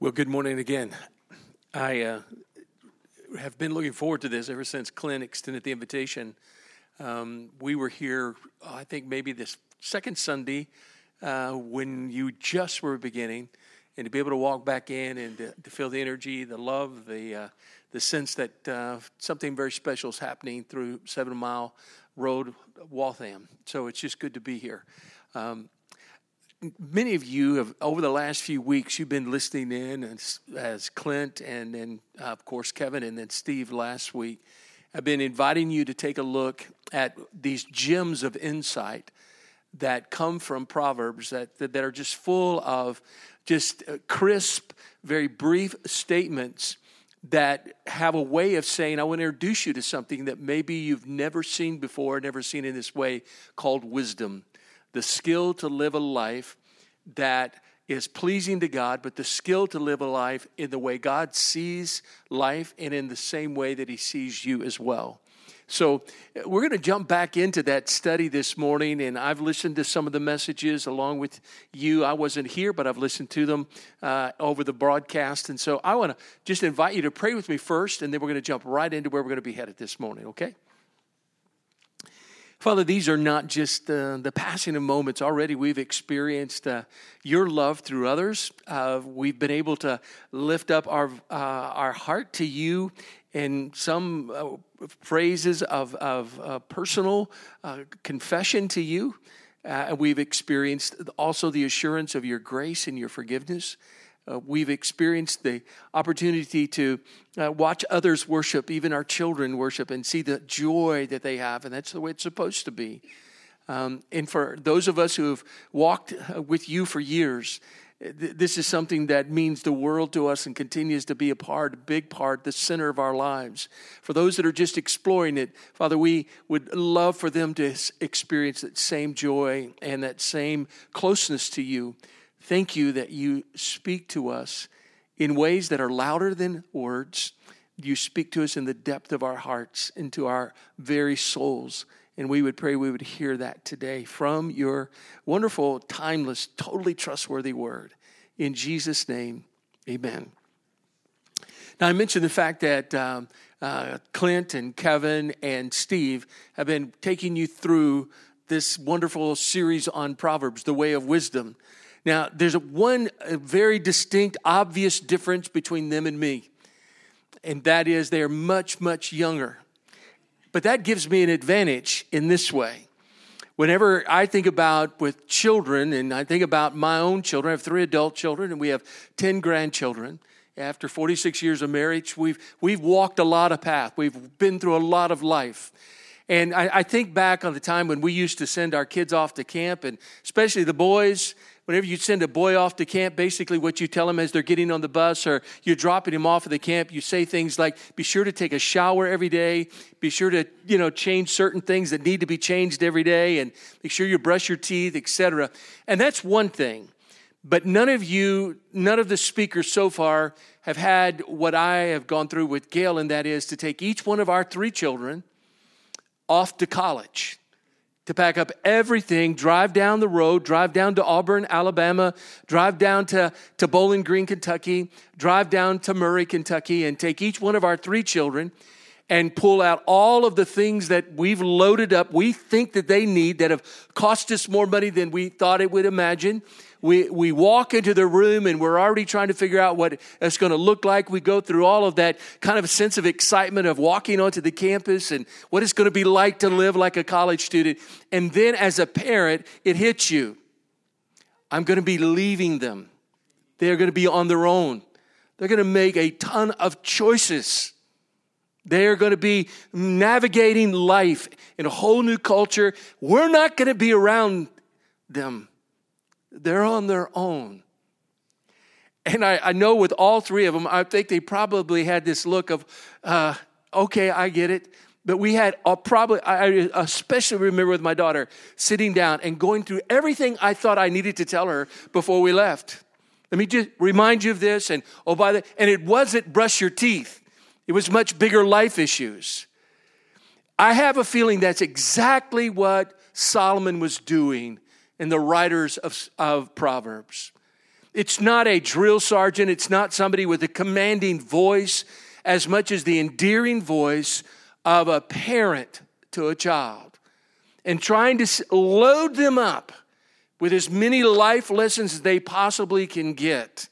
Well, good morning again. I uh, have been looking forward to this ever since Clint extended the invitation. Um, we were here, I think maybe this second Sunday uh, when you just were beginning, and to be able to walk back in and to, to feel the energy, the love, the uh, the sense that uh, something very special is happening through Seven Mile Road, Waltham. So it's just good to be here. Um, many of you have over the last few weeks you've been listening in as, as clint and then uh, of course kevin and then steve last week i've been inviting you to take a look at these gems of insight that come from proverbs that, that, that are just full of just uh, crisp very brief statements that have a way of saying, I want to introduce you to something that maybe you've never seen before, never seen in this way, called wisdom the skill to live a life that is pleasing to God, but the skill to live a life in the way God sees life and in the same way that He sees you as well. So, we're going to jump back into that study this morning, and I've listened to some of the messages along with you. I wasn't here, but I've listened to them uh, over the broadcast. And so, I want to just invite you to pray with me first, and then we're going to jump right into where we're going to be headed this morning, okay? Father, these are not just uh, the passing of moments. Already we've experienced uh, your love through others. Uh, we've been able to lift up our, uh, our heart to you in some uh, phrases of, of uh, personal confession to you. we've experienced also the assurance of your grace and your forgiveness. Uh, we've experienced the opportunity to uh, watch others worship, even our children worship, and see the joy that they have, and that's the way it's supposed to be. Um, and for those of us who have walked uh, with you for years, th- this is something that means the world to us and continues to be a part, a big part, the center of our lives. For those that are just exploring it, Father, we would love for them to experience that same joy and that same closeness to you. Thank you that you speak to us in ways that are louder than words. You speak to us in the depth of our hearts, into our very souls. And we would pray we would hear that today from your wonderful, timeless, totally trustworthy word. In Jesus' name, amen. Now, I mentioned the fact that um, uh, Clint and Kevin and Steve have been taking you through this wonderful series on Proverbs, the way of wisdom. Now, there's one very distinct, obvious difference between them and me, and that is they're much, much younger. But that gives me an advantage in this way. Whenever I think about with children, and I think about my own children, I have three adult children, and we have 10 grandchildren. After 46 years of marriage, we've, we've walked a lot of path. We've been through a lot of life. And I, I, think back on the time when we used to send our kids off to camp, and especially the boys, whenever you send a boy off to camp, basically what you tell them as they're getting on the bus or you're dropping him off at the camp, you say things like, be sure to take a shower every day, be sure to, you know, change certain things that need to be changed every day, and make sure you brush your teeth, etc. And that's one thing. But none of you, none of the speakers so far have had what I have gone through with Gail, and that is to take each one of our three children off to college to pack up everything, drive down the road, drive down to Auburn, Alabama, drive down to, to Bowling Green, Kentucky, drive down to Murray, Kentucky, and take each one of our three children and pull out all of the things that we've loaded up, we think that they need that have cost us more money than we thought it would imagine we, we walk into the room and we're already trying to figure out what it's going to look like. We go through all of that kind of sense of excitement of walking onto the campus and what it's going to be like to live like a college student. And then as a parent, it hits you. I'm going to be leaving them. They're going to be on their own. They're going to make a ton of choices. They're going to be navigating life in a whole new culture. We're not going to be around them. They're on their own. And I, I know with all three of them, I think they probably had this look of, uh, okay, I get it. But we had a probably, I especially remember with my daughter sitting down and going through everything I thought I needed to tell her before we left. Let me just remind you of this, and oh, by the, and it wasn't brush your teeth. It was much bigger life issues. I have a feeling that's exactly what Solomon was doing and the writers of, of Proverbs. It's not a drill sergeant, it's not somebody with a commanding voice as much as the endearing voice of a parent to a child and trying to load them up with as many life lessons as they possibly can get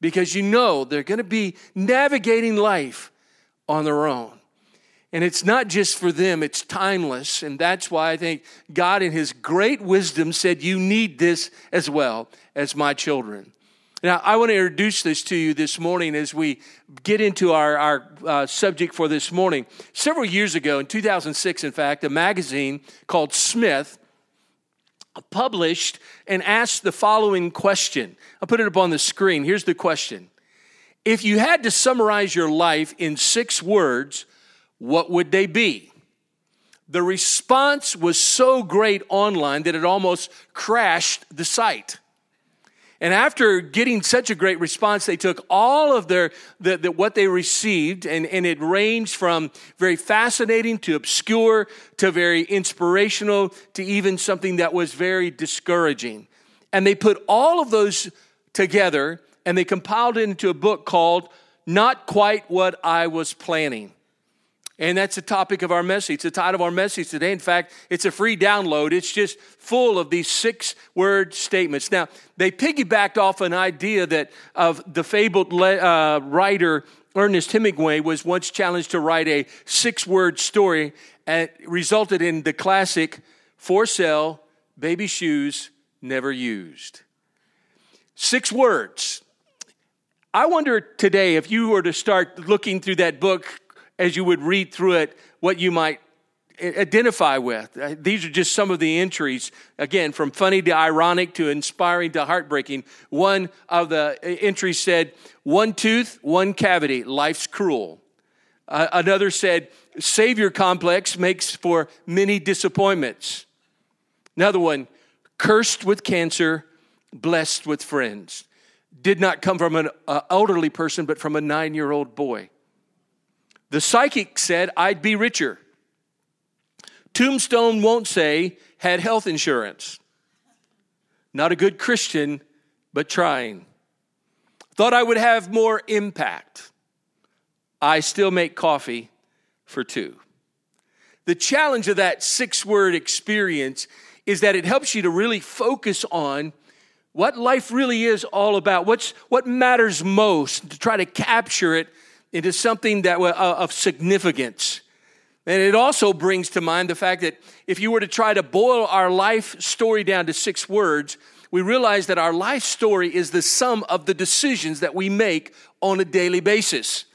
because you know they're going to be navigating life on their own. And it's not just for them, it's timeless. And that's why I think God, in His great wisdom, said, You need this as well as my children. Now, I want to introduce this to you this morning as we get into our, our uh, subject for this morning. Several years ago, in 2006, in fact, a magazine called Smith published and asked the following question. I'll put it up on the screen. Here's the question If you had to summarize your life in six words, what would they be? The response was so great online that it almost crashed the site. And after getting such a great response, they took all of their the, the, what they received, and, and it ranged from very fascinating to obscure to very inspirational to even something that was very discouraging. And they put all of those together and they compiled it into a book called Not Quite What I Was Planning. And that's the topic of our message, the title of our message today. In fact, it's a free download. It's just full of these six word statements. Now, they piggybacked off an idea that of the fabled uh, writer Ernest Hemingway was once challenged to write a six word story and resulted in the classic for sale, baby shoes, never used. Six words. I wonder today if you were to start looking through that book as you would read through it what you might identify with. Uh, these are just some of the entries, again, from funny to ironic to inspiring to heartbreaking. One of the uh, entries said, One tooth, one cavity, life's cruel. Uh, another said, Savior complex makes for many disappointments. Another one, cursed with cancer, blessed with friends. Did not come from an uh, elderly person, but from a nine year old boy. The psychic said, I'd be richer. Tombstone won't say, had health insurance. Not a good Christian, but trying. Thought I would have more impact. I still make coffee for two. The challenge of that six word experience is that it helps you to really focus on what life really is all about, what's, what matters most, to try to capture it into something that uh, of significance. And it also brings to mind the fact that if you were to try to boil our life story down to six words, we realize that our life story is the sum of the decisions that we make on a daily basis.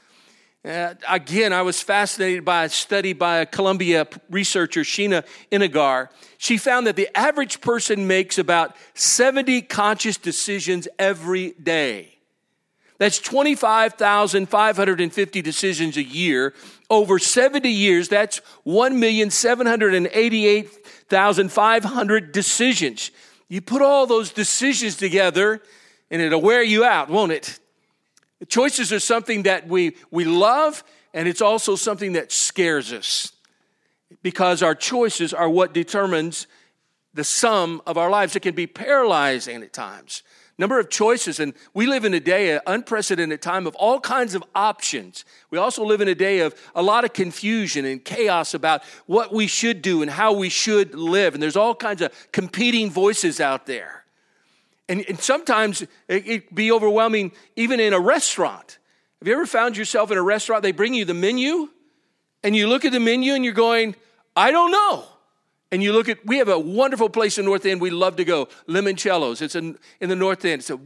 Uh, again, I was fascinated by a study by a Columbia researcher, Sheena Iyengar. She found that the average person makes about 70 conscious decisions every day. That's 25,550 decisions a year. Over 70 years, that's 1,788,500 decisions. You put all those decisions together, and it'll wear you out, won't it? Choices are something that we, we love, and it's also something that scares us because our choices are what determines the sum of our lives. It can be paralyzing at times number of choices. And we live in a day, an unprecedented time of all kinds of options. We also live in a day of a lot of confusion and chaos about what we should do and how we should live. And there's all kinds of competing voices out there. And, and sometimes it, it be overwhelming, even in a restaurant. Have you ever found yourself in a restaurant? They bring you the menu, and you look at the menu and you're going, I don't know and you look at, we have a wonderful place in North End we love to go, Limoncello's. It's in, in the North End. It's a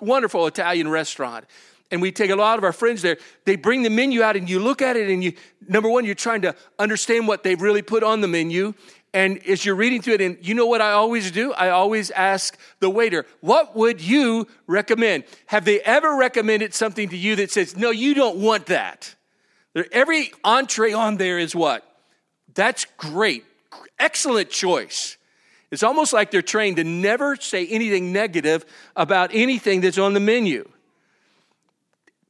wonderful Italian restaurant. And we take a lot of our friends there. They bring the menu out and you look at it and you, number one, you're trying to understand what they've really put on the menu. And as you're reading through it, and you know what I always do? I always ask the waiter, what would you recommend? Have they ever recommended something to you that says, no, you don't want that? Every entree on there is what? That's great excellent choice. It's almost like they're trained to never say anything negative about anything that's on the menu.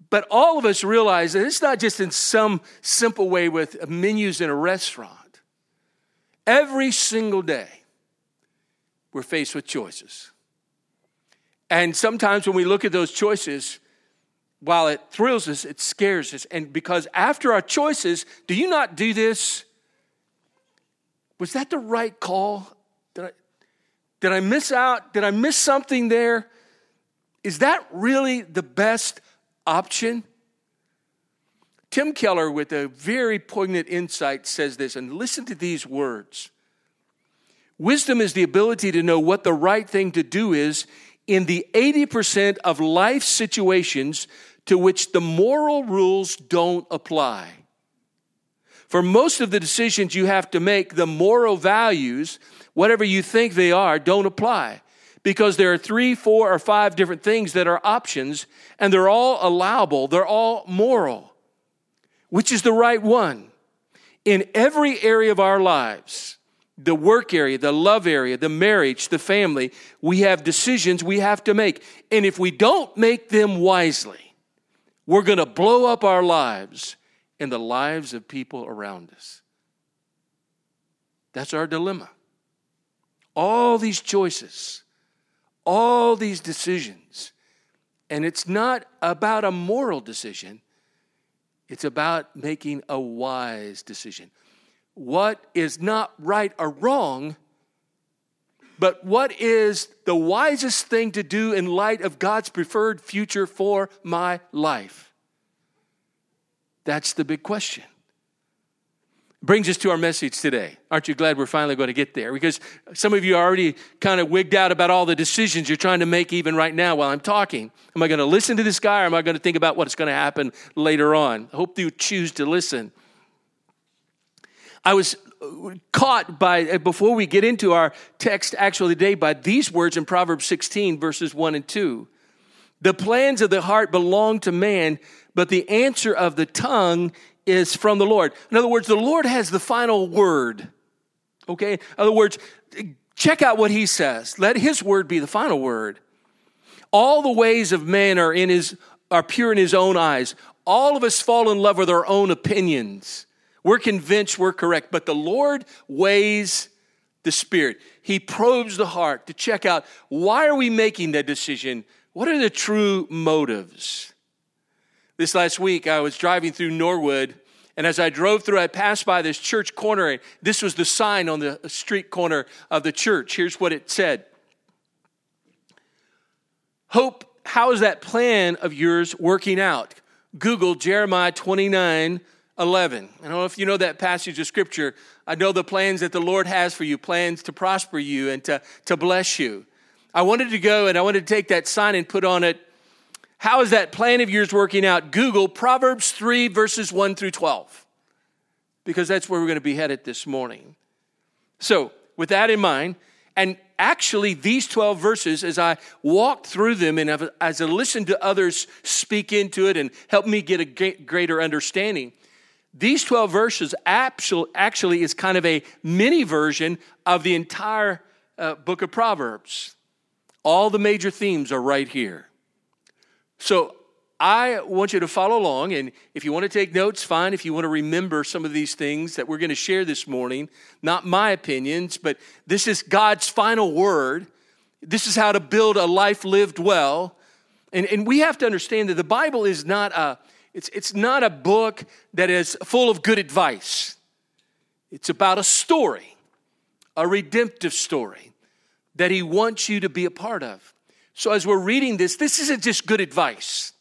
But all of us realize that it's not just in some simple way with menus in a restaurant. Every single day, we're faced with choices. And sometimes when we look at those choices, while it thrills us, it scares us. And because after our choices, do you not do this? Was that the right call? Did I, did I miss out? Did I miss something there? Is that really the best option? Tim Keller, with a very poignant insight, says this, and listen to these words Wisdom is the ability to know what the right thing to do is in the 80% of life situations to which the moral rules don't apply. For most of the decisions you have to make, the moral values, whatever you think they are, don't apply. Because there are three, four, or five different things that are options, and they're all allowable, they're all moral. Which is the right one? In every area of our lives, the work area, the love area, the marriage, the family, we have decisions we have to make. And if we don't make them wisely, we're going to blow up our lives in the lives of people around us. That's our dilemma. All these choices, all these decisions, and it's not about a moral decision, it's about making a wise decision. What is not right or wrong, but what is the wisest thing to do in light of God's preferred future for my life? That's the big question. Brings us to our message today. Aren't you glad we're finally going to get there? Because some of you are already kind of wigged out about all the decisions you're trying to make even right now while I'm talking. Am I going to listen to this guy or am I going to think about what's going to happen later on? I hope you choose to listen. I was uh, caught by, uh, before we get into our text actually today, by these words in Proverbs 16, verses 1 and 2. The plans of the heart belong to man, but the answer of the tongue is from the Lord. In other words, the Lord has the final word. Okay? In other words, check out what he says. Let his word be the final word. All the ways of man are in his are pure in his own eyes. All of us fall in love with our own opinions. We're convinced we're correct, but the Lord weighs the spirit. He probes the heart to check out why are we making that decision? What are the true motives? This last week, I was driving through Norwood, and as I drove through, I passed by this church corner. And this was the sign on the street corner of the church. Here's what it said Hope, how is that plan of yours working out? Google Jeremiah 29 11. I don't know if you know that passage of scripture. I know the plans that the Lord has for you, plans to prosper you and to, to bless you. I wanted to go and I wanted to take that sign and put on it how is that plan of yours working out? Google Proverbs 3, verses 1 through 12, because that's where we're going to be headed this morning. So, with that in mind, and actually, these 12 verses, as I walked through them and as I listened to others speak into it and help me get a greater understanding, these 12 verses actually is kind of a mini version of the entire uh, book of Proverbs. All the major themes are right here. So I want you to follow along, and if you want to take notes, fine. If you want to remember some of these things that we're going to share this morning, not my opinions, but this is God's final word. This is how to build a life lived well. And, and we have to understand that the Bible is not a, it's, it's not a book that is full of good advice. It's about a story, a redemptive story that He wants you to be a part of. So, as we're reading this, this isn't just good advice.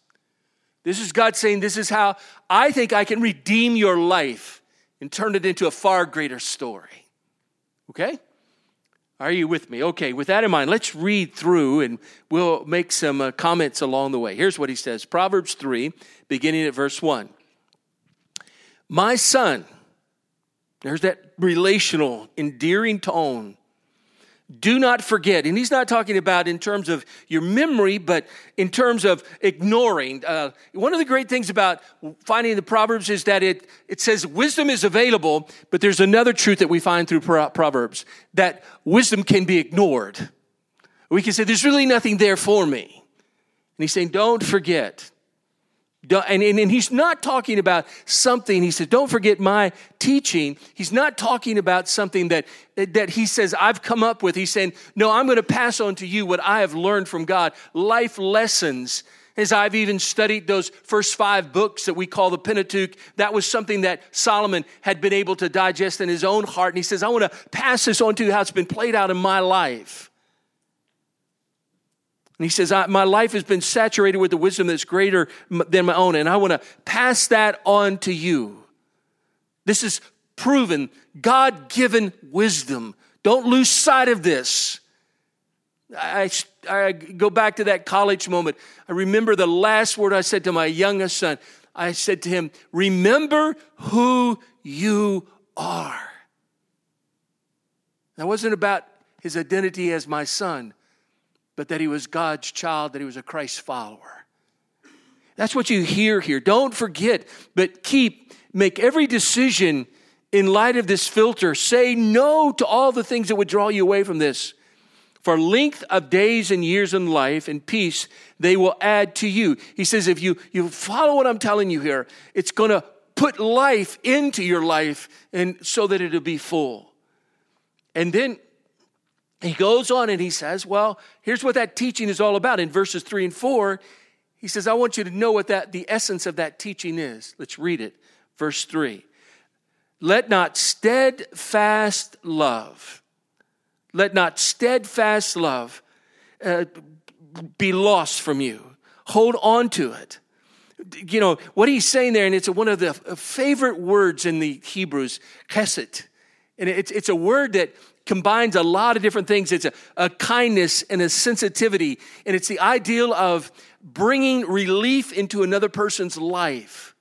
This is God saying, This is how I think I can redeem your life and turn it into a far greater story. Okay? Are you with me? Okay, with that in mind, let's read through and we'll make some uh, comments along the way. Here's what he says Proverbs 3, beginning at verse 1. My son, there's that relational, endearing tone do not forget. And he's not talking about in terms of your memory, but in terms of ignoring. Uh, one of the great things about finding the Proverbs is that it, it says wisdom is available, but there's another truth that we find through Proverbs that wisdom can be ignored. We can say, there's really nothing there for me. And he's saying, don't forget. And, and, and, he's not talking about something, he said, don't forget my teaching. He's not talking about something that, that he says, I've come up with. He's saying, no, I'm going to pass on to you what I have learned from God, life lessons. As I've even studied those first five books that we call the Pentateuch, that was something that Solomon had been able to digest in his own heart. And he says, I want to pass this on to you how it's been played out in my life. And he says, My life has been saturated with the wisdom that's greater than my own, and I want to pass that on to you. This is proven God given wisdom. Don't lose sight of this. I, I go back to that college moment. I remember the last word I said to my youngest son. I said to him, Remember who you are. That wasn't about his identity as my son but that he was God's child, that he was a Christ follower. That's what you hear here. Don't forget, but keep, make every decision in light of this filter. Say no to all the things that would draw you away from this. For length of days and years in life and peace, they will add to you. He says, if you, you follow what I'm telling you here, it's going to put life into your life and so that it'll be full. And then he goes on and he says, Well, here's what that teaching is all about. In verses three and four, he says, I want you to know what that the essence of that teaching is. Let's read it. Verse three. Let not steadfast love, let not steadfast love uh, be lost from you. Hold on to it. You know, what he's saying there, and it's one of the favorite words in the Hebrews, chesed. And it's, it's a word that combines a lot of different things. It's a, a kindness and a sensitivity, and it's the ideal of bringing relief into another person's life.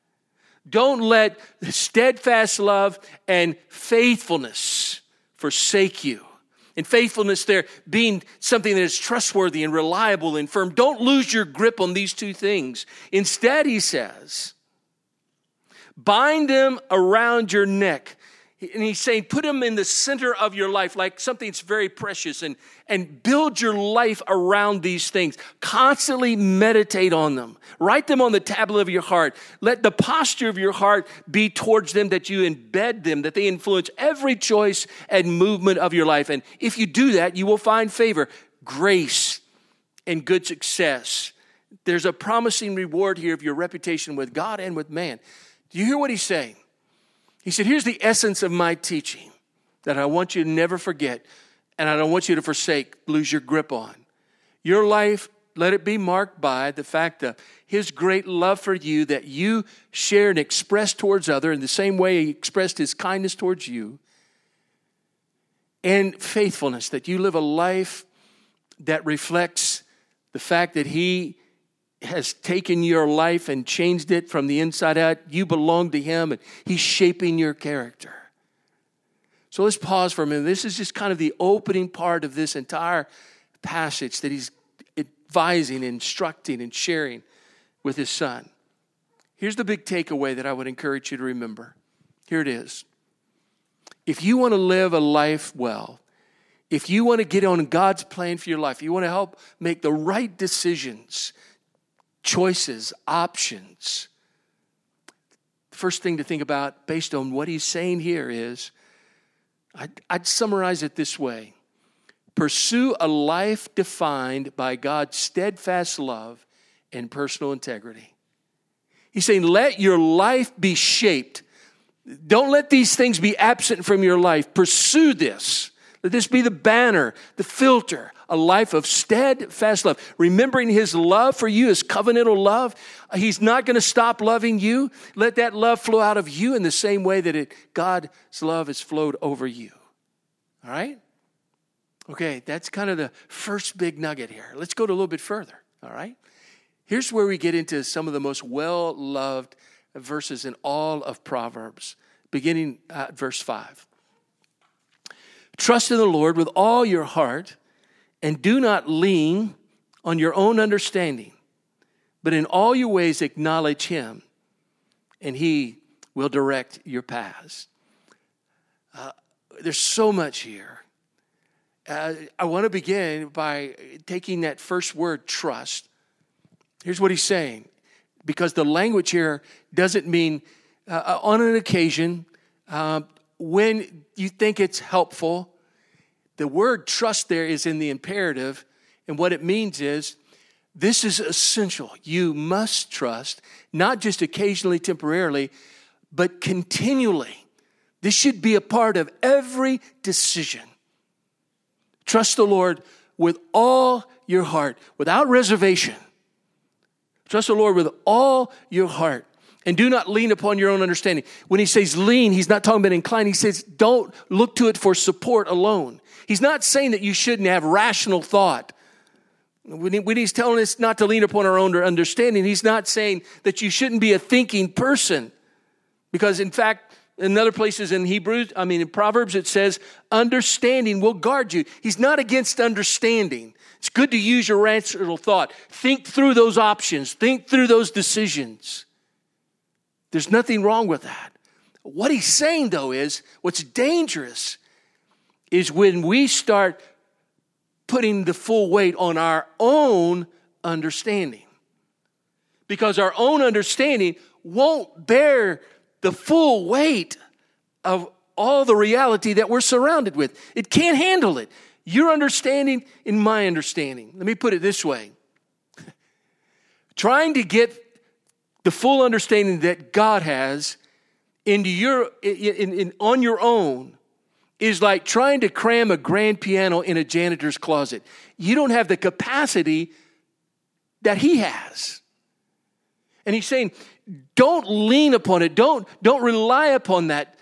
Don't let steadfast love and faithfulness forsake you. And faithfulness there being something that is trustworthy and reliable and firm. Don't lose your grip on these two things. Instead, he says, bind them around your neck and he's saying, put them in the center of your life, like something that's very precious, and, and build your life around these things. Constantly meditate on them. Write them on the tablet of your heart. Let the posture of your heart be towards them that you embed them, that they influence every choice and movement of your life. And if you do that, you will find favor, grace, and good success. There's a promising reward here of your reputation with God and with man. Do you hear what he's saying? He said, Here's the essence of my teaching that I want you to never forget, and I don't want you to forsake, lose your grip on. Your life, let it be marked by the fact of his great love for you that you share and express towards other in the same way he expressed his kindness towards you. And faithfulness, that you live a life that reflects the fact that he has taken your life and changed it from the inside out. You belong to Him and He's shaping your character. So let's pause for a minute. This is just kind of the opening part of this entire passage that He's advising, instructing, and sharing with His Son. Here's the big takeaway that I would encourage you to remember. Here it is. If you want to live a life well, if you want to get on God's plan for your life, you want to help make the right decisions choices, options. The first thing to think about, based on what he's saying here, is I'd, I'd summarize it this way Pursue a life defined by God's steadfast love and personal integrity. He's saying, let your life be shaped. Don't let these things be absent from your life. Pursue this. Let this be the banner, the filter, a life of steadfast love. Remembering his love for you, his covenantal love. He's not going to stop loving you. Let that love flow out of you in the same way that it, God's love has flowed over you. All right? Okay, that's kind of the first big nugget here. Let's go to a little bit further. All right? Here's where we get into some of the most well loved verses in all of Proverbs, beginning at verse 5. Trust in the Lord with all your heart and do not lean on your own understanding, but in all your ways acknowledge Him, and He will direct your paths. Uh, there's so much here. Uh, I want to begin by taking that first word, trust. Here's what he's saying because the language here doesn't mean uh, uh, on an occasion uh, when you think it's helpful. The word trust there is in the imperative, and what it means is this is essential. You must trust, not just occasionally, temporarily, but continually. This should be a part of every decision. Trust the Lord with all your heart, without reservation. Trust the Lord with all your heart. And do not lean upon your own understanding. When he says lean, he's not talking about incline. He says don't look to it for support alone. He's not saying that you shouldn't have rational thought. When he's telling us not to lean upon our own understanding, he's not saying that you shouldn't be a thinking person. Because in fact, in other places in Hebrews, I mean in Proverbs, it says, understanding will guard you. He's not against understanding. It's good to use your rational thought. Think through those options, think through those decisions. There's nothing wrong with that. What he's saying, though, is what's dangerous is when we start putting the full weight on our own understanding. Because our own understanding won't bear the full weight of all the reality that we're surrounded with. It can't handle it. Your understanding and my understanding. Let me put it this way trying to get the full understanding that God has into your in, in, on your own is like trying to cram a grand piano in a janitor's closet. You don't have the capacity that he has. And he's saying, don't lean upon it. Don't, don't rely upon that.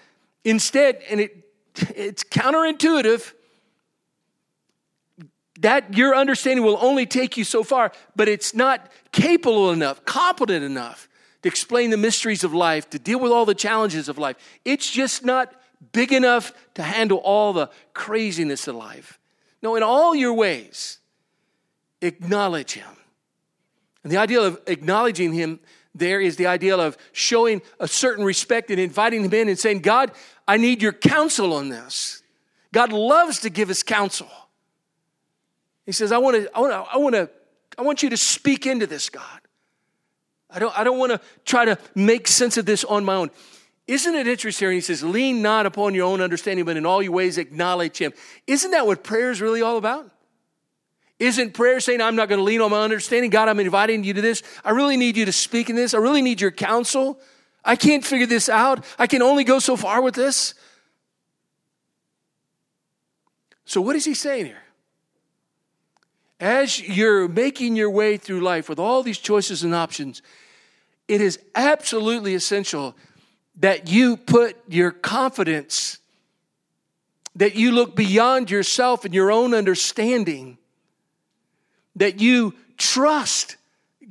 Instead, and it, it's counterintuitive, that your understanding will only take you so far, but it's not capable enough, competent enough to explain the mysteries of life, to deal with all the challenges of life. It's just not big enough to handle all the craziness of life. No, in all your ways, acknowledge Him. And the idea of acknowledging Him there is the idea of showing a certain respect and inviting Him in and saying, God, I need your counsel on this. God loves to give us counsel. He says, I want to, I want to, I want to, I want you to speak into this, God. I don't, I don't want to try to make sense of this on my own. Isn't it interesting? He says, Lean not upon your own understanding, but in all your ways acknowledge Him. Isn't that what prayer is really all about? Isn't prayer saying, I'm not going to lean on my understanding? God, I'm inviting you to this. I really need you to speak in this. I really need your counsel. I can't figure this out. I can only go so far with this. So, what is he saying here? As you're making your way through life with all these choices and options, it is absolutely essential that you put your confidence, that you look beyond yourself and your own understanding, that you trust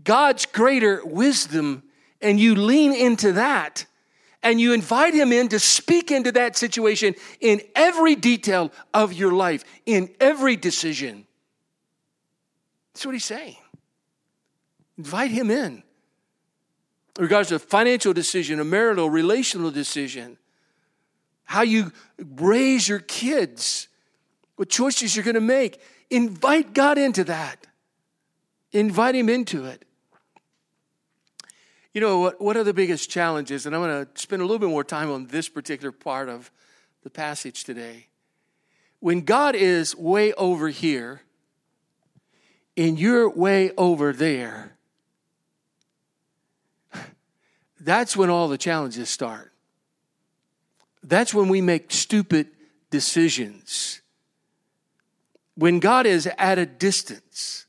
God's greater wisdom and you lean into that and you invite Him in to speak into that situation in every detail of your life, in every decision. That's what He's saying. Invite Him in regards to a financial decision, a marital, relational decision, how you raise your kids, what choices you're going to make. Invite God into that. Invite Him into it. You know, what, what are the biggest challenges? And I'm going to spend a little bit more time on this particular part of the passage today. When God is way over here and you're way over there, that's when all the challenges start. That's when we make stupid decisions. When God is at a distance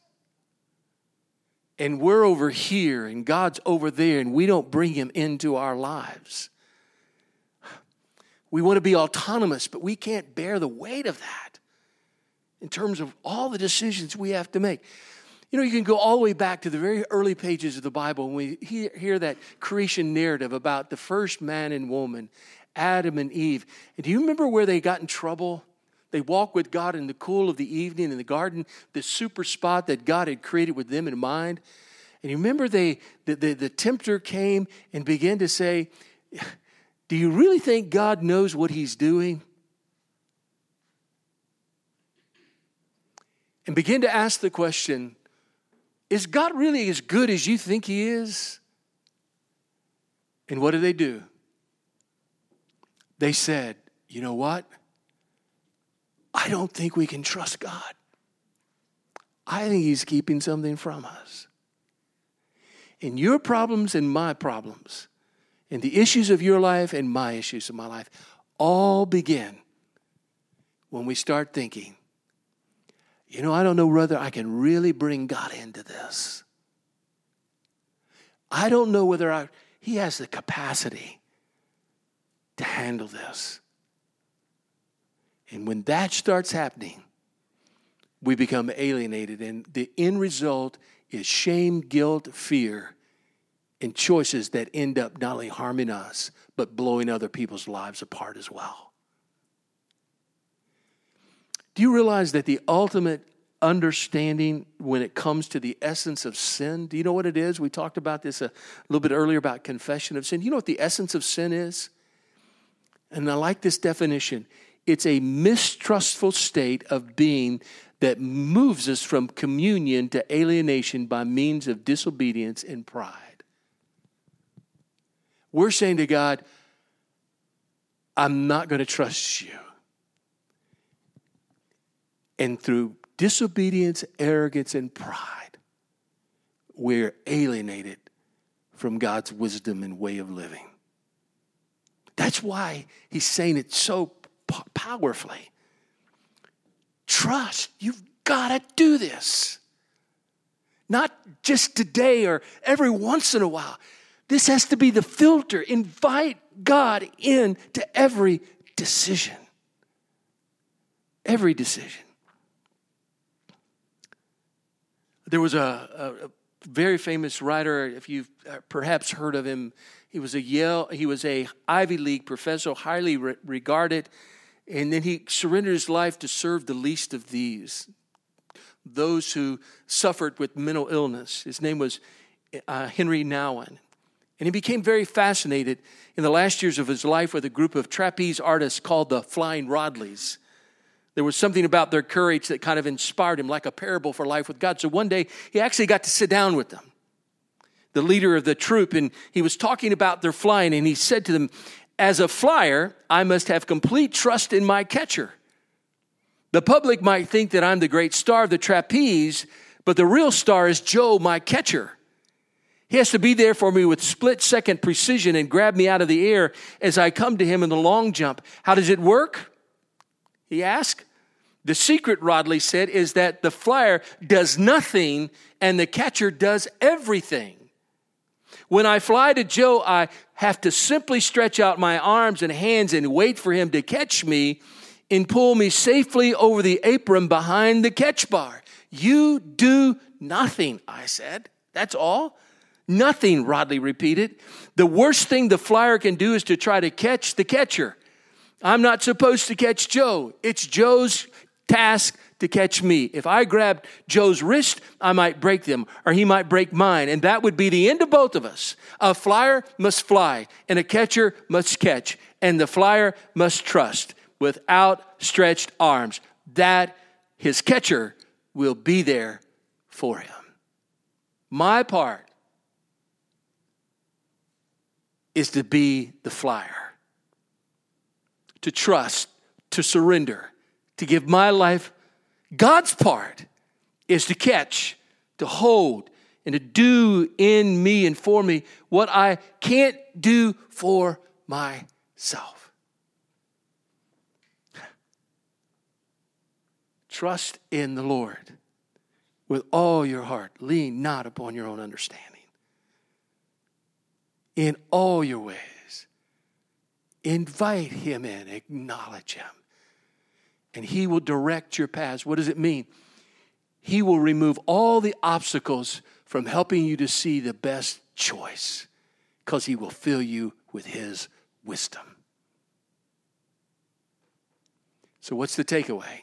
and we're over here and God's over there and we don't bring Him into our lives. We want to be autonomous, but we can't bear the weight of that in terms of all the decisions we have to make. You know, you can go all the way back to the very early pages of the Bible when we hear that creation narrative about the first man and woman, Adam and Eve. And do you remember where they got in trouble? They walked with God in the cool of the evening in the garden, the super spot that God had created with them in mind. And you remember they, the, the, the tempter came and began to say, Do you really think God knows what he's doing? And begin to ask the question is God really as good as you think He is? And what did they do? They said, you know what? I don't think we can trust God. I think He's keeping something from us. And your problems and my problems, and the issues of your life and my issues of my life, all begin when we start thinking, you know, I don't know whether I can really bring God into this. I don't know whether I, He has the capacity to handle this. And when that starts happening, we become alienated. And the end result is shame, guilt, fear, and choices that end up not only harming us, but blowing other people's lives apart as well. Do you realize that the ultimate understanding when it comes to the essence of sin? Do you know what it is? We talked about this a little bit earlier about confession of sin. Do you know what the essence of sin is? And I like this definition it's a mistrustful state of being that moves us from communion to alienation by means of disobedience and pride. We're saying to God, I'm not going to trust you. And through disobedience, arrogance, and pride, we're alienated from God's wisdom and way of living. That's why he's saying it so powerfully. Trust. You've got to do this. Not just today or every once in a while. This has to be the filter. Invite God in to every decision. Every decision. There was a, a, a very famous writer, if you've uh, perhaps heard of him, he was a Yale, he was a Ivy League professor, highly re- regarded. And then he surrendered his life to serve the least of these, those who suffered with mental illness. His name was uh, Henri Nouwen. And he became very fascinated in the last years of his life with a group of trapeze artists called the Flying Rodleighs. There was something about their courage that kind of inspired him, like a parable for life with God. So one day, he actually got to sit down with them, the leader of the troop, and he was talking about their flying, and he said to them, as a flyer, I must have complete trust in my catcher. The public might think that I'm the great star of the trapeze, but the real star is Joe, my catcher. He has to be there for me with split second precision and grab me out of the air as I come to him in the long jump. How does it work? He asked. The secret, Rodleigh said, is that the flyer does nothing and the catcher does everything. When I fly to Joe, I have to simply stretch out my arms and hands and wait for him to catch me and pull me safely over the apron behind the catch bar. You do nothing, I said. That's all. Nothing, Rodleigh repeated. The worst thing the flyer can do is to try to catch the catcher. I'm not supposed to catch Joe. It's Joe's task to catch me. If I grabbed Joe's wrist, I might break them, or he might break mine, and that would be the end of both of us. A flyer must fly, and a catcher must catch, and the flyer must trust with outstretched arms that his catcher will be there for him. My part is to be the flyer, to trust, to surrender, to give my life God's part is to catch, to hold, and to do in me and for me what I can't do for myself. Trust in the Lord with all your heart. Lean not upon your own understanding. In all your ways, invite Him in, acknowledge Him and He will direct your paths. What does it mean? He will remove all the obstacles from helping you to see the best choice because He will fill you with His wisdom. So, what's the takeaway?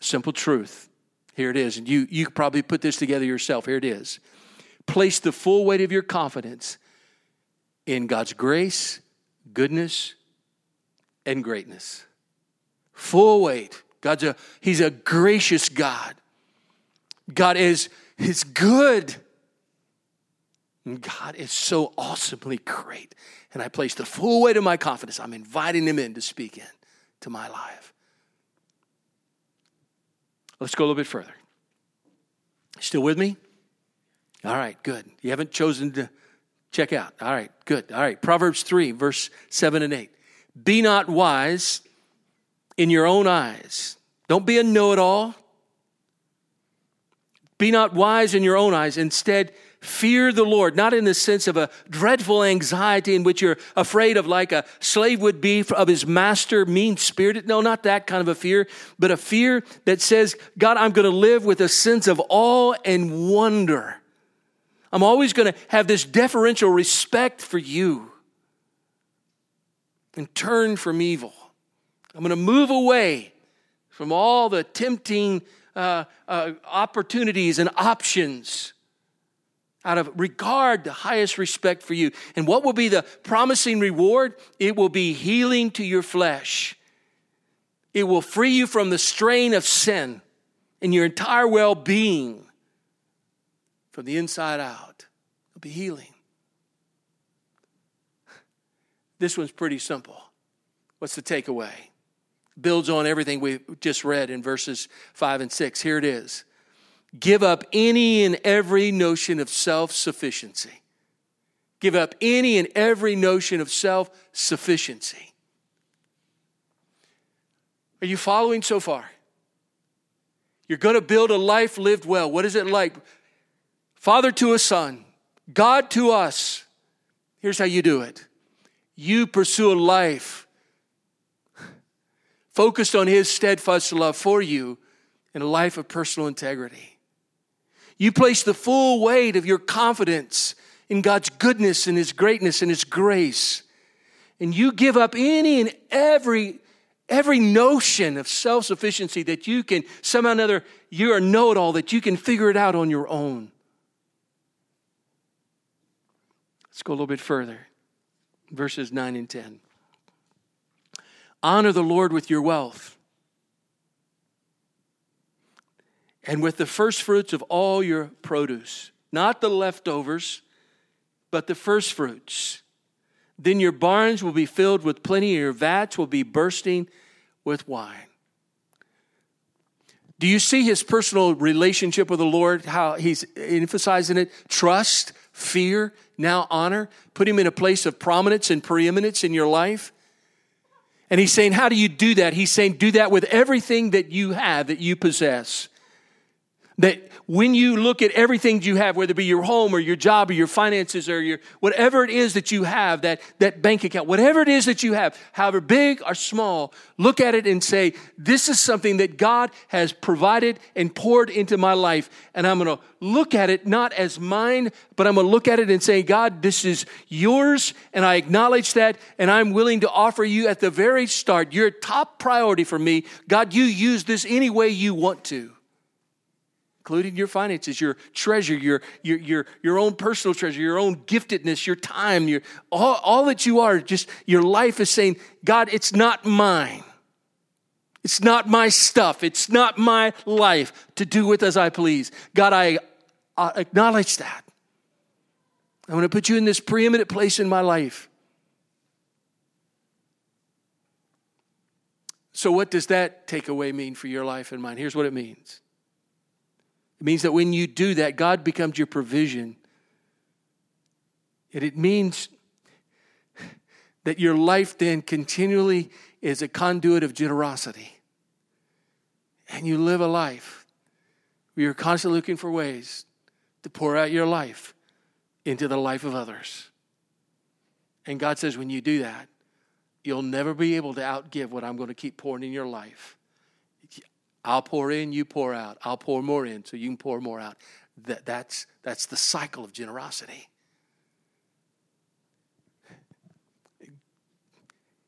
Simple truth. Here it is. And you, you probably put this together yourself. Here it is. Place the full weight of your confidence in God's grace, goodness, and greatness full weight. God's a He's a gracious God. God is is good. And God is so awesomely great. And I place the full weight of my confidence. I'm inviting Him in to speak in to my life. Let's go a little bit further. Still with me? All right, good. You haven't chosen to check out. All right, good. All right, Proverbs 3, verse 7 and 8. Be not wise in your own eyes. Don't be a know it all. Be not wise in your own eyes. Instead, fear the Lord, not in the sense of a dreadful anxiety in which you're afraid of, like a slave would be of his master, mean spirited. No, not that kind of a fear, but a fear that says, God, I'm going to live with a sense of awe and wonder. I'm always going to have this deferential respect for you and turn from evil. I'm going to move away from all the tempting uh, uh, opportunities and options out of regard to highest respect for you. And what will be the promising reward? It will be healing to your flesh. It will free you from the strain of sin and your entire well being from the inside out. It'll be healing. This one's pretty simple. What's the takeaway? Builds on everything we just read in verses 5 and 6. Here it is Give up any and every notion of self sufficiency. Give up any and every notion of self sufficiency. Are you following so far? You're going to build a life lived well. What is it like? Father to a son, God to us. Here's how you do it you pursue a life focused on His steadfast love for you and a life of personal integrity. You place the full weight of your confidence in God's goodness and His greatness and His grace. And you give up any and every every notion of self-sufficiency that you can somehow or another you're a know-it-all that you can figure it out on your own. Let's go a little bit further. Verses 9 and 10. Honor the Lord with your wealth and with the first fruits of all your produce, not the leftovers, but the first fruits. Then your barns will be filled with plenty, and your vats will be bursting with wine. Do you see his personal relationship with the Lord? How he's emphasizing it? Trust, fear, now honor. Put him in a place of prominence and preeminence in your life. And he's saying, How do you do that? He's saying, Do that with everything that you have, that you possess. That when you look at everything you have, whether it be your home or your job or your finances or your whatever it is that you have, that, that bank account, whatever it is that you have, however big or small, look at it and say, This is something that God has provided and poured into my life. And I'm going to look at it not as mine, but I'm going to look at it and say, God, this is yours. And I acknowledge that. And I'm willing to offer you at the very start, your top priority for me. God, you use this any way you want to including your finances, your treasure, your, your, your, your own personal treasure, your own giftedness, your time, your, all, all that you are, just your life is saying, God, it's not mine. It's not my stuff. It's not my life to do with as I please. God, I, I acknowledge that. I'm going to put you in this preeminent place in my life. So, what does that takeaway mean for your life and mine? Here's what it means it means that when you do that, God becomes your provision. And it means that your life then continually is a conduit of generosity. And you live a life where you're constantly looking for ways to pour out your life into the life of others. And God says, when you do that, you'll never be able to outgive what I'm going to keep pouring in your life. I'll pour in, you pour out. I'll pour more in so you can pour more out. That, that's, that's the cycle of generosity.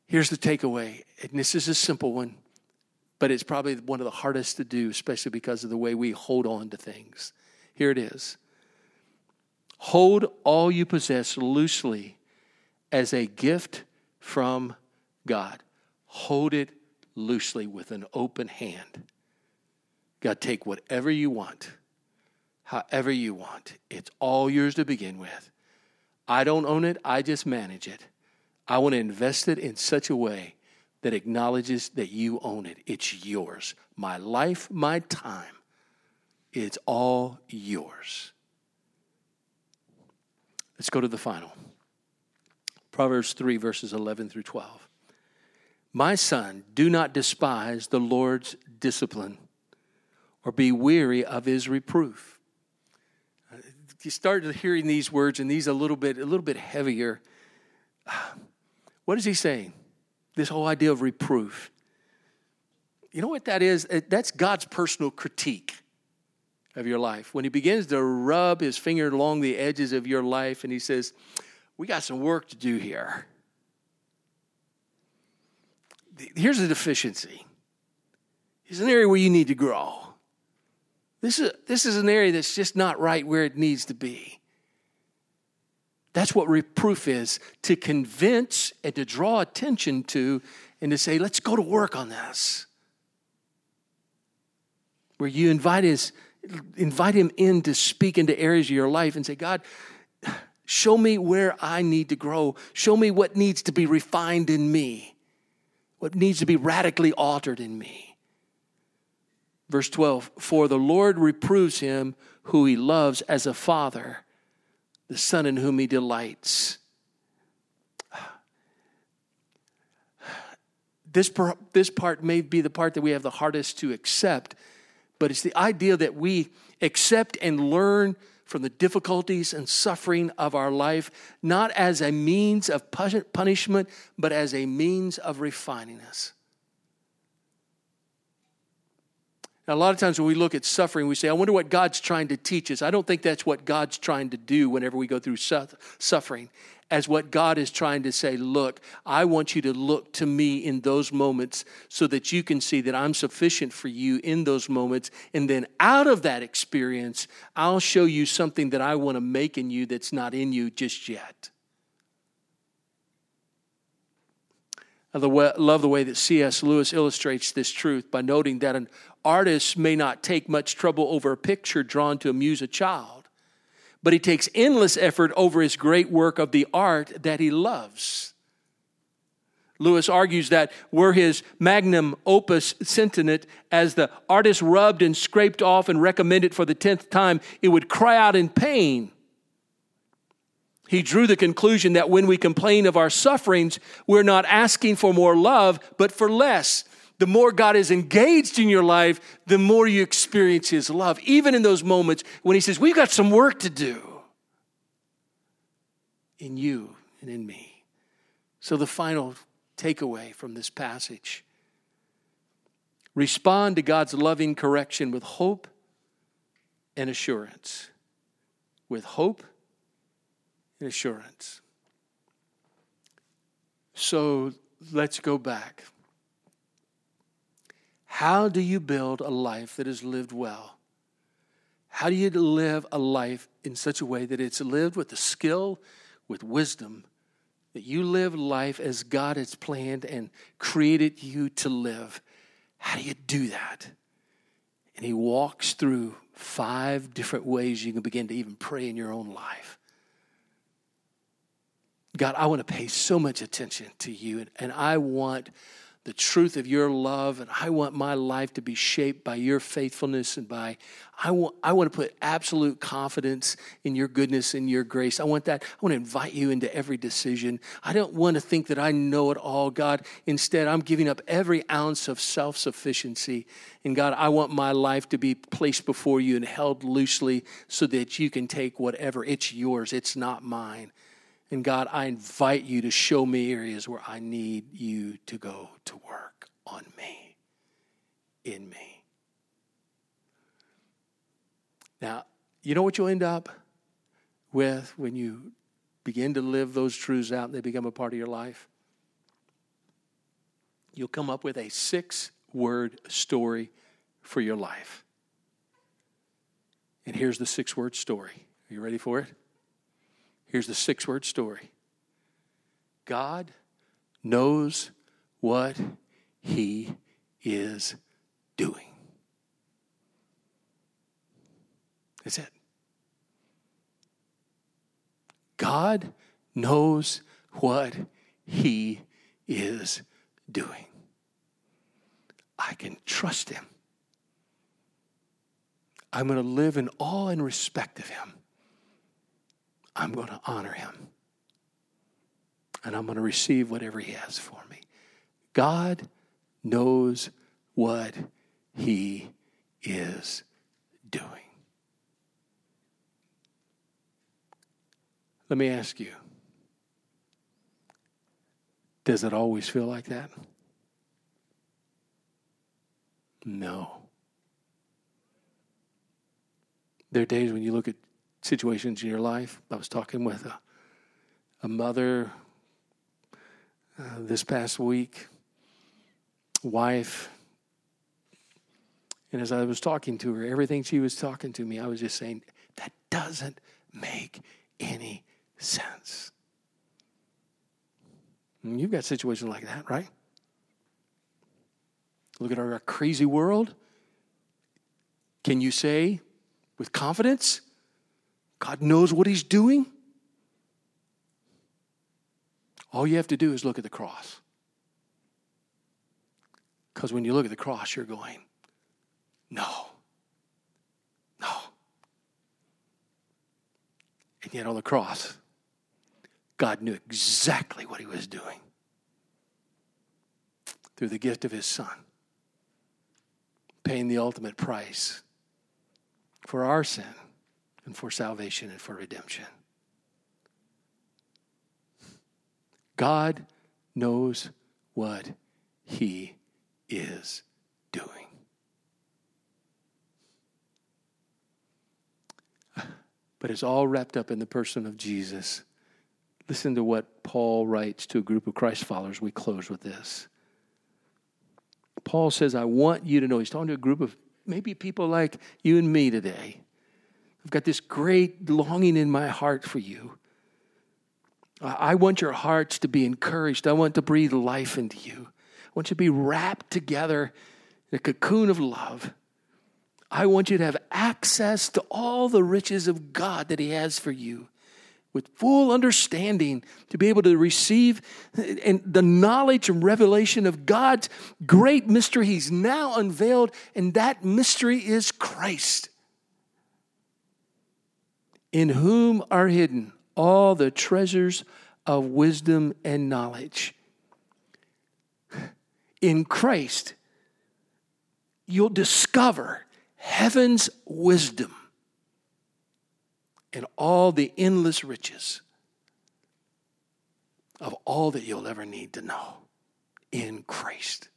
Here's the takeaway, and this is a simple one, but it's probably one of the hardest to do, especially because of the way we hold on to things. Here it is Hold all you possess loosely as a gift from God. Hold it loosely with an open hand. God, take whatever you want, however you want. It's all yours to begin with. I don't own it, I just manage it. I want to invest it in such a way that acknowledges that you own it. It's yours. My life, my time, it's all yours. Let's go to the final. Proverbs 3, verses 11 through 12. My son, do not despise the Lord's discipline or be weary of his reproof. Uh, you start hearing these words and these a little bit a little bit heavier. What is he saying? This whole idea of reproof. You know what that is? That's God's personal critique of your life. When he begins to rub his finger along the edges of your life and he says, We got some work to do here. Here's a deficiency. Here's an area where you need to grow. This is, this is an area that's just not right where it needs to be. That's what reproof is to convince and to draw attention to and to say, let's go to work on this. Where you invite, his, invite him in to speak into areas of your life and say, God, show me where I need to grow. Show me what needs to be refined in me, what needs to be radically altered in me. Verse 12 For the Lord reproves him who he loves as a father, the son in whom he delights. This, per, this part may be the part that we have the hardest to accept, but it's the idea that we accept and learn from the difficulties and suffering of our life, not as a means of punishment, but as a means of refining us. A lot of times when we look at suffering, we say, I wonder what God's trying to teach us. I don't think that's what God's trying to do whenever we go through suffering. As what God is trying to say, look, I want you to look to me in those moments so that you can see that I'm sufficient for you in those moments. And then out of that experience, I'll show you something that I want to make in you that's not in you just yet. I love the way that C.S. Lewis illustrates this truth by noting that an artist may not take much trouble over a picture drawn to amuse a child, but he takes endless effort over his great work of the art that he loves. Lewis argues that were his magnum opus sentient, as the artist rubbed and scraped off and recommended for the tenth time, it would cry out in pain he drew the conclusion that when we complain of our sufferings, we're not asking for more love, but for less. The more God is engaged in your life, the more you experience His love, even in those moments when He says, We've got some work to do in you and in me. So, the final takeaway from this passage respond to God's loving correction with hope and assurance. With hope and assurance. So let's go back. How do you build a life that is lived well? How do you live a life in such a way that it's lived with the skill, with wisdom, that you live life as God has planned and created you to live? How do you do that? And he walks through five different ways you can begin to even pray in your own life. God, I want to pay so much attention to you, and, and I want the truth of your love, and I want my life to be shaped by your faithfulness and by, I want, I want to put absolute confidence in your goodness and your grace. I want that. I want to invite you into every decision. I don't want to think that I know it all, God. Instead, I'm giving up every ounce of self sufficiency. And God, I want my life to be placed before you and held loosely so that you can take whatever. It's yours, it's not mine. And God, I invite you to show me areas where I need you to go to work on me, in me. Now, you know what you'll end up with when you begin to live those truths out and they become a part of your life? You'll come up with a six word story for your life. And here's the six word story. Are you ready for it? Here's the six word story God knows what He is doing. That's it. God knows what He is doing. I can trust Him. I'm going to live in awe and respect of Him. I'm going to honor Him. And I'm going to receive whatever He has for me. God knows what He is doing. Let me ask you does it always feel like that? No. There are days when you look at situations in your life. I was talking with a, a mother uh, this past week, wife, and as I was talking to her, everything she was talking to me, I was just saying, that doesn't make any sense. And you've got situations like that, right? Look at our crazy world. Can you say with confidence, God knows what He's doing? All you have to do is look at the cross. Because when you look at the cross, you're going, no, no. And yet on the cross, God knew exactly what He was doing through the gift of His Son, paying the ultimate price for our sin and for salvation and for redemption. God knows what He is doing. But it's all wrapped up in the person of Jesus. Listen to what Paul writes to a group of Christ followers. We close with this. Paul says, I want you to know. He's talking to a group of maybe people like you and me today. I've got this great longing in my heart for you. I want your hearts to be encouraged. I want to breathe life into you. I want you to be wrapped together in a cocoon of love. I want you to have access to all the riches of God that He has for you with full understanding to be able to receive and the knowledge and revelation of God's great mystery he's now unveiled and that mystery is Christ in whom are hidden all the treasures of wisdom and knowledge in Christ you'll discover heaven's wisdom and all the endless riches of all that you'll ever need to know in Christ.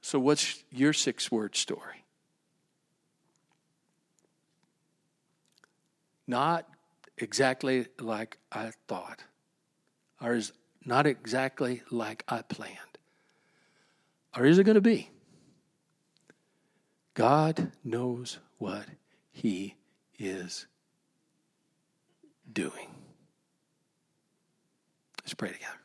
So, what's your six word story? Not exactly like I thought, or is not exactly like I planned. Or is it going to be? God knows what He is doing. Let's pray together.